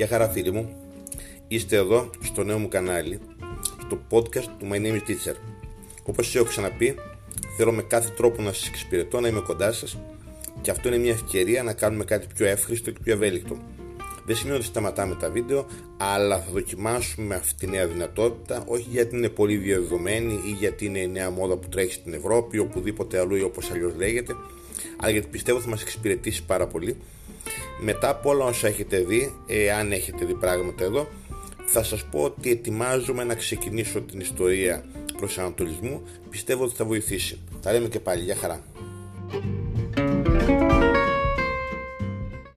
Γεια χαρά φίλοι μου, είστε εδώ στο νέο μου κανάλι, στο podcast του My Name is Teacher. Όπως σας έχω ξαναπεί, θέλω με κάθε τρόπο να σας εξυπηρετώ, να είμαι κοντά σας και αυτό είναι μια ευκαιρία να κάνουμε κάτι πιο εύχριστο και πιο ευέλικτο. Δεν σημαίνει ότι σταματάμε τα βίντεο, αλλά θα δοκιμάσουμε αυτή τη νέα δυνατότητα, όχι γιατί είναι πολύ διαδεδομένη ή γιατί είναι η νέα μόδα που τρέχει στην Ευρώπη ή οπουδήποτε αλλού ή όπως αλλιώς λέγεται, αλλά γιατί πιστεύω θα μας εξυπηρετήσει πάρα πολύ. Μετά από όλα όσα έχετε δει, εάν έχετε δει πράγματα εδώ, θα σας πω ότι ετοιμάζομαι να ξεκινήσω την ιστορία προσανατολισμού. Πιστεύω ότι θα βοηθήσει. Τα λέμε και πάλι. Γεια χαρά.